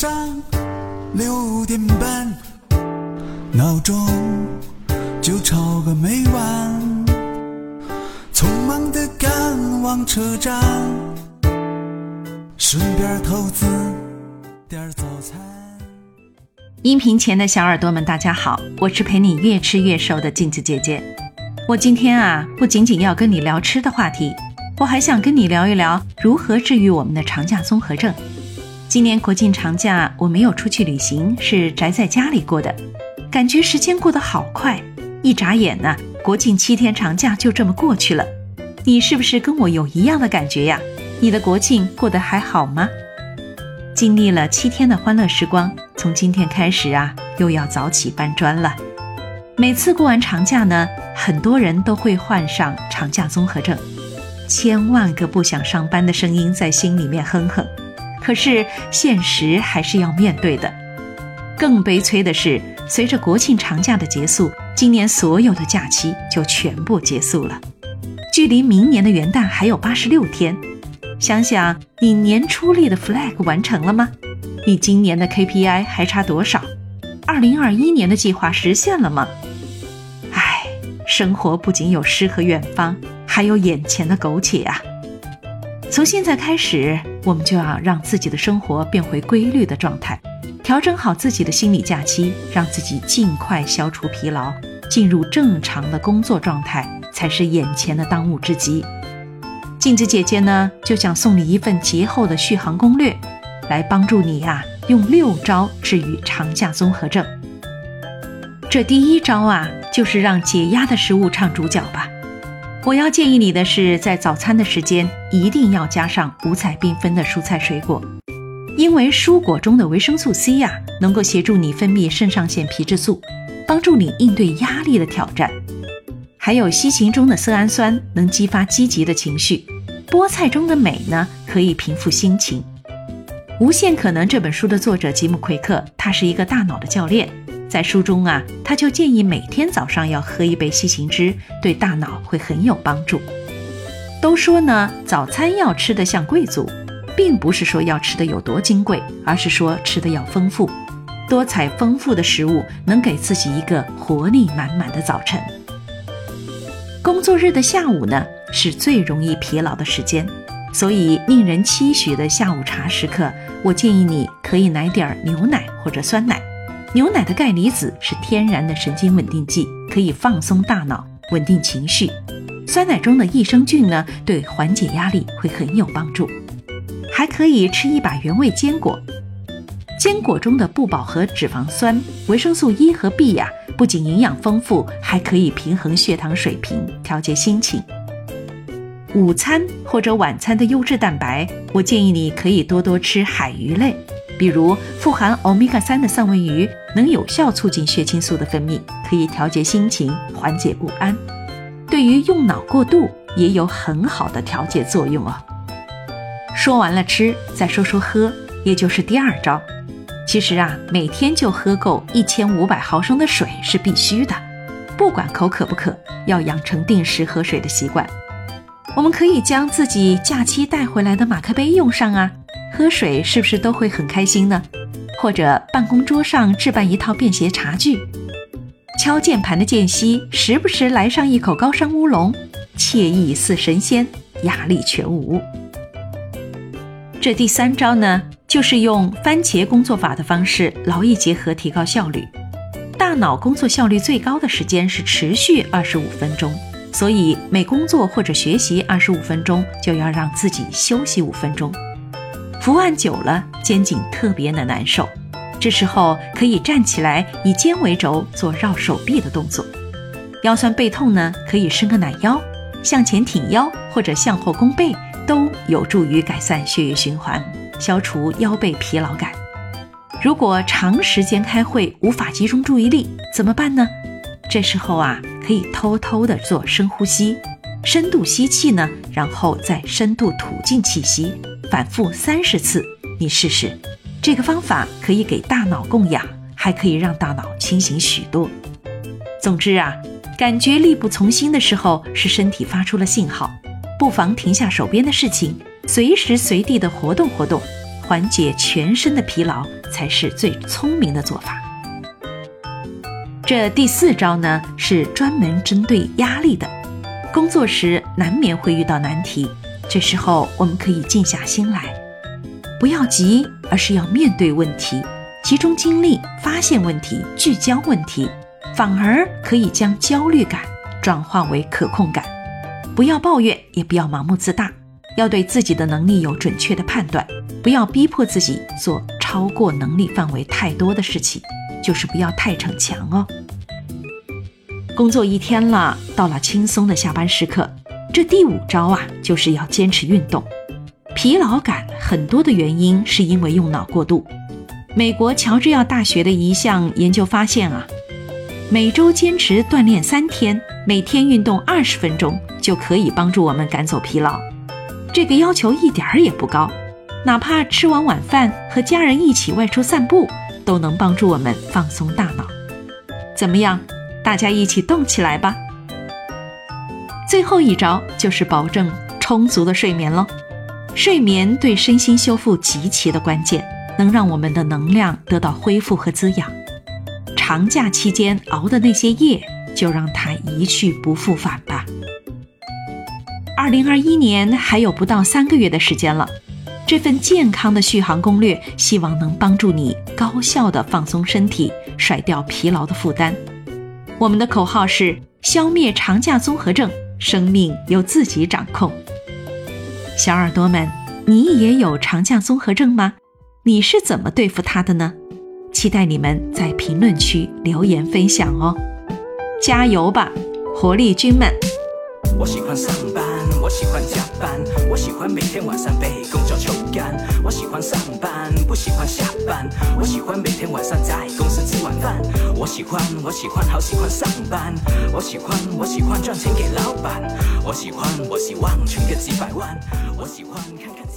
上六点半，闹钟就吵个没完，匆忙的赶往车站，顺便投资点早餐。音频前的小耳朵们，大家好，我是陪你越吃越瘦的镜子姐姐。我今天啊，不仅仅要跟你聊吃的话题，我还想跟你聊一聊如何治愈我们的长假综合症。今年国庆长假我没有出去旅行，是宅在家里过的，感觉时间过得好快，一眨眼呢，国庆七天长假就这么过去了。你是不是跟我有一样的感觉呀？你的国庆过得还好吗？经历了七天的欢乐时光，从今天开始啊，又要早起搬砖了。每次过完长假呢，很多人都会患上长假综合症，千万个不想上班的声音在心里面哼哼。可是现实还是要面对的。更悲催的是，随着国庆长假的结束，今年所有的假期就全部结束了。距离明年的元旦还有八十六天，想想你年初立的 flag 完成了吗？你今年的 KPI 还差多少？二零二一年的计划实现了吗？唉，生活不仅有诗和远方，还有眼前的苟且啊！从现在开始，我们就要让自己的生活变回规律的状态，调整好自己的心理假期，让自己尽快消除疲劳，进入正常的工作状态，才是眼前的当务之急。镜子姐姐呢，就想送你一份节后的续航攻略，来帮助你呀，用六招治愈长假综合症。这第一招啊，就是让解压的食物唱主角吧。我要建议你的是，在早餐的时间一定要加上五彩缤纷的蔬菜水果，因为蔬果中的维生素 C 呀，能够协助你分泌肾上腺皮质素，帮助你应对压力的挑战。还有西芹中的色氨酸能激发积极的情绪，菠菜中的镁呢，可以平复心情。《无限可能》这本书的作者吉姆·奎克，他是一个大脑的教练。在书中啊，他就建议每天早上要喝一杯西芹汁，对大脑会很有帮助。都说呢，早餐要吃得像贵族，并不是说要吃的有多金贵，而是说吃的要丰富。多彩丰富的食物能给自己一个活力满满的早晨。工作日的下午呢，是最容易疲劳的时间，所以令人期许的下午茶时刻，我建议你可以来点牛奶或者酸奶。牛奶的钙离子是天然的神经稳定剂，可以放松大脑、稳定情绪。酸奶中的益生菌呢，对缓解压力会很有帮助。还可以吃一把原味坚果，坚果中的不饱和脂肪酸、维生素 E 和 B 呀，不仅营养丰富，还可以平衡血糖水平、调节心情。午餐或者晚餐的优质蛋白，我建议你可以多多吃海鱼类。比如富含欧米伽三的三文鱼能有效促进血清素的分泌，可以调节心情，缓解不安。对于用脑过度也有很好的调节作用哦。说完了吃，再说说喝，也就是第二招。其实啊，每天就喝够一千五百毫升的水是必须的，不管口渴不渴，要养成定时喝水的习惯。我们可以将自己假期带回来的马克杯用上啊。喝水是不是都会很开心呢？或者办公桌上置办一套便携茶具，敲键盘的间隙时不时来上一口高山乌龙，惬意似神仙，压力全无。这第三招呢，就是用番茄工作法的方式劳逸结合，提高效率。大脑工作效率最高的时间是持续二十五分钟，所以每工作或者学习二十五分钟，就要让自己休息五分钟。伏案久了，肩颈特别的难受。这时候可以站起来，以肩为轴做绕手臂的动作。腰酸背痛呢，可以伸个懒腰，向前挺腰或者向后弓背，都有助于改善血液循环，消除腰背疲劳感。如果长时间开会无法集中注意力，怎么办呢？这时候啊，可以偷偷的做深呼吸，深度吸气呢，然后再深度吐进气息。反复三十次，你试试，这个方法可以给大脑供氧，还可以让大脑清醒许多。总之啊，感觉力不从心的时候，是身体发出了信号，不妨停下手边的事情，随时随地的活动活动，缓解全身的疲劳才是最聪明的做法。这第四招呢，是专门针对压力的。工作时难免会遇到难题，这时候我们可以静下心来，不要急，而是要面对问题，集中精力发现问题，聚焦问题，反而可以将焦虑感转化为可控感。不要抱怨，也不要盲目自大，要对自己的能力有准确的判断，不要逼迫自己做超过能力范围太多的事情。就是不要太逞强哦。工作一天了，到了轻松的下班时刻，这第五招啊，就是要坚持运动。疲劳感很多的原因是因为用脑过度。美国乔治亚大学的一项研究发现啊，每周坚持锻炼三天，每天运动二十分钟，就可以帮助我们赶走疲劳。这个要求一点儿也不高，哪怕吃完晚饭和家人一起外出散步。都能帮助我们放松大脑，怎么样？大家一起动起来吧！最后一招就是保证充足的睡眠喽。睡眠对身心修复极其的关键，能让我们的能量得到恢复和滋养。长假期间熬的那些夜，就让它一去不复返吧。二零二一年还有不到三个月的时间了。这份健康的续航攻略，希望能帮助你高效的放松身体，甩掉疲劳的负担。我们的口号是：消灭长假综合症，生命由自己掌控。小耳朵们，你也有长假综合症吗？你是怎么对付它的呢？期待你们在评论区留言分享哦！加油吧，活力军们！我喜欢上班，喜欢加班，我喜欢每天晚上被工作抽干。我喜欢上班，不喜欢下班。我喜欢每天晚上在公司吃晚饭。我喜欢，我喜欢，好喜欢上班。我喜欢，我喜欢赚钱给老板。我喜欢，我希望存个几百万。我喜欢看看。